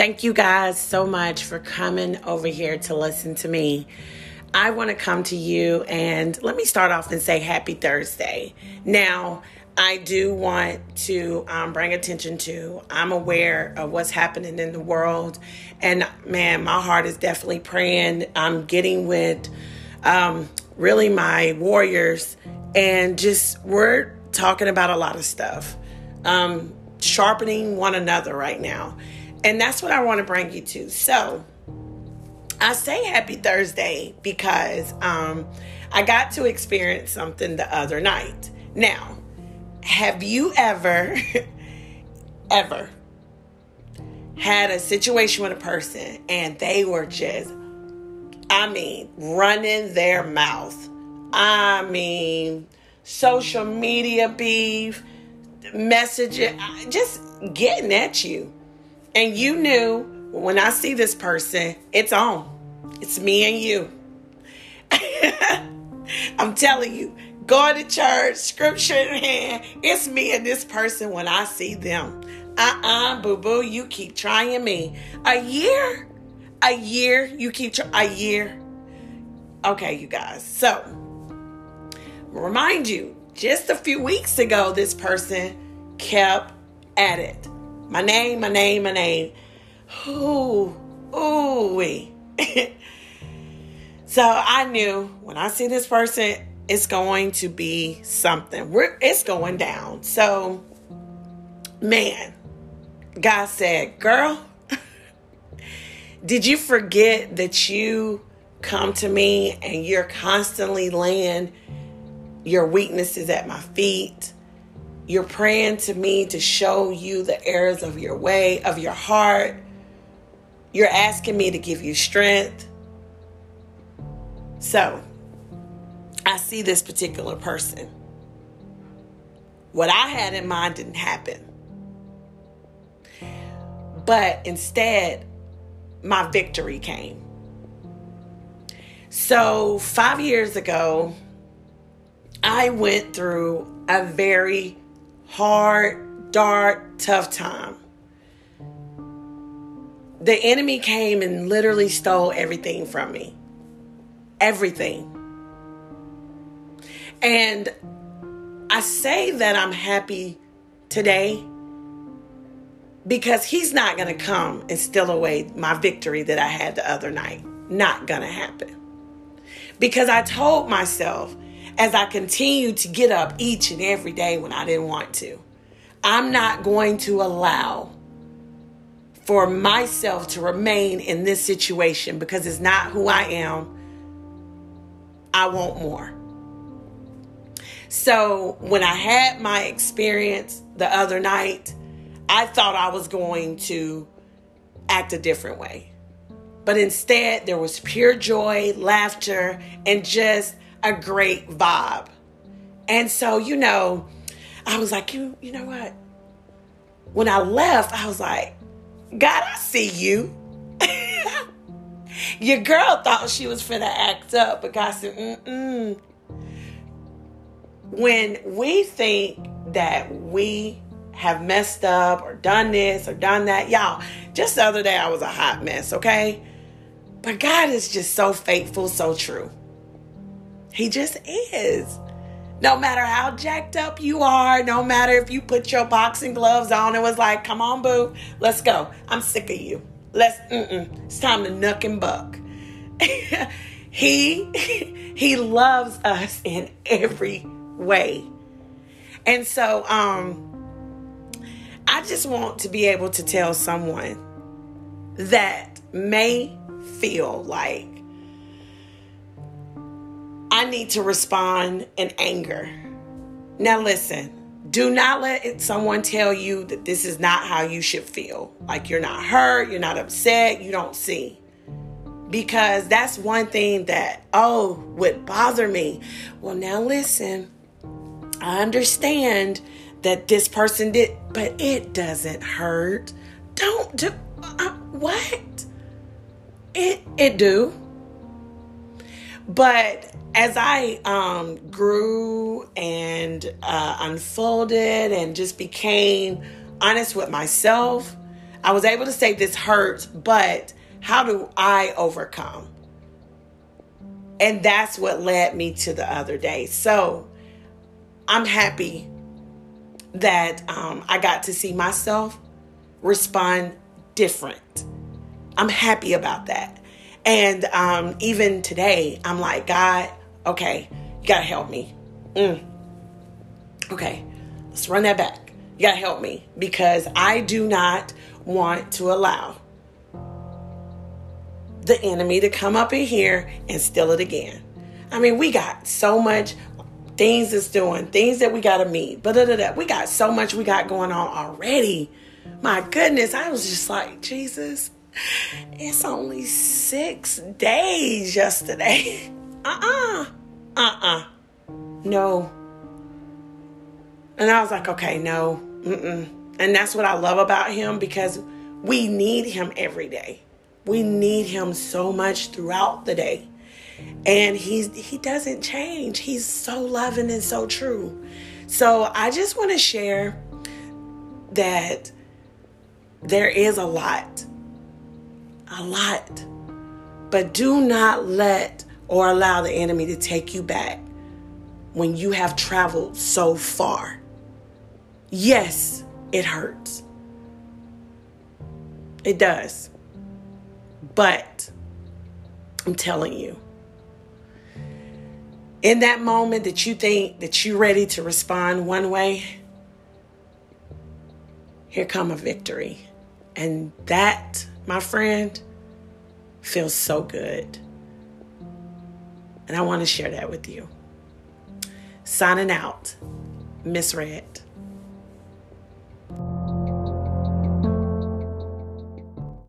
Thank you guys so much for coming over here to listen to me. I want to come to you and let me start off and say happy Thursday. Now, I do want to um, bring attention to, I'm aware of what's happening in the world. And man, my heart is definitely praying. I'm getting with um, really my warriors and just we're talking about a lot of stuff, um, sharpening one another right now. And that's what I want to bring you to. So, I say happy Thursday because um, I got to experience something the other night. Now, have you ever, ever had a situation with a person and they were just, I mean, running their mouth? I mean, social media beef, messaging, just getting at you. And you knew when I see this person, it's on. It's me and you. I'm telling you, going to church, scripture in hand, it's me and this person when I see them. Uh uh-uh, uh, boo boo, you keep trying me. A year? A year? You keep trying? A year? Okay, you guys. So, remind you, just a few weeks ago, this person kept at it. My name, my name, my name. Ooh, ooh, wee. so I knew when I see this person, it's going to be something. We're, it's going down. So, man, God said, girl, did you forget that you come to me and you're constantly laying your weaknesses at my feet? You're praying to me to show you the errors of your way, of your heart. You're asking me to give you strength. So, I see this particular person. What I had in mind didn't happen. But instead, my victory came. So, five years ago, I went through a very hard, dark, tough time the enemy came and literally stole everything from me. Everything. And I say that I'm happy today because he's not going to come and steal away my victory that I had the other night. Not going to happen. Because I told myself as I continued to get up each and every day when I didn't want to, I'm not going to allow for myself to remain in this situation because it's not who I am. I want more. So when I had my experience the other night, I thought I was going to act a different way. But instead, there was pure joy, laughter, and just a great vibe. And so, you know, I was like, you, you know what? When I left, I was like, God, I see you. Your girl thought she was finna act up, but God said, mm-mm. When we think that we have messed up or done this or done that, y'all, just the other day I was a hot mess, okay? But God is just so faithful, so true. He just is. No matter how jacked up you are, no matter if you put your boxing gloves on and was like, come on, boo, let's go. I'm sick of you. Let's, mm-mm. It's time to nuck and buck. he, he loves us in every way. And so, um, I just want to be able to tell someone that may feel like I need to respond in anger. Now, listen, do not let someone tell you that this is not how you should feel. Like you're not hurt, you're not upset, you don't see. Because that's one thing that, oh, would bother me. Well, now listen, I understand that this person did, but it doesn't hurt. Don't do uh, what? It it do. But as I um, grew and uh, unfolded and just became honest with myself, I was able to say this hurts, but how do I overcome? And that's what led me to the other day. So I'm happy that um, I got to see myself respond different. I'm happy about that. And um, even today, I'm like, God, okay, you got to help me. Mm. Okay, let's run that back. You got to help me because I do not want to allow the enemy to come up in here and steal it again. I mean, we got so much things that's doing, things that we got to meet, but we got so much we got going on already. My goodness, I was just like, Jesus, it's only six days yesterday. Uh uh-uh. uh. Uh uh. No. And I was like, okay, no. Mm-mm. And that's what I love about him because we need him every day. We need him so much throughout the day. And he's he doesn't change. He's so loving and so true. So I just want to share that there is a lot. A lot. But do not let or allow the enemy to take you back when you have traveled so far. Yes, it hurts. It does. But I'm telling you, in that moment that you think that you're ready to respond one way, here come a victory. And that, my friend, feels so good. And I want to share that with you. Signing out, Miss Red.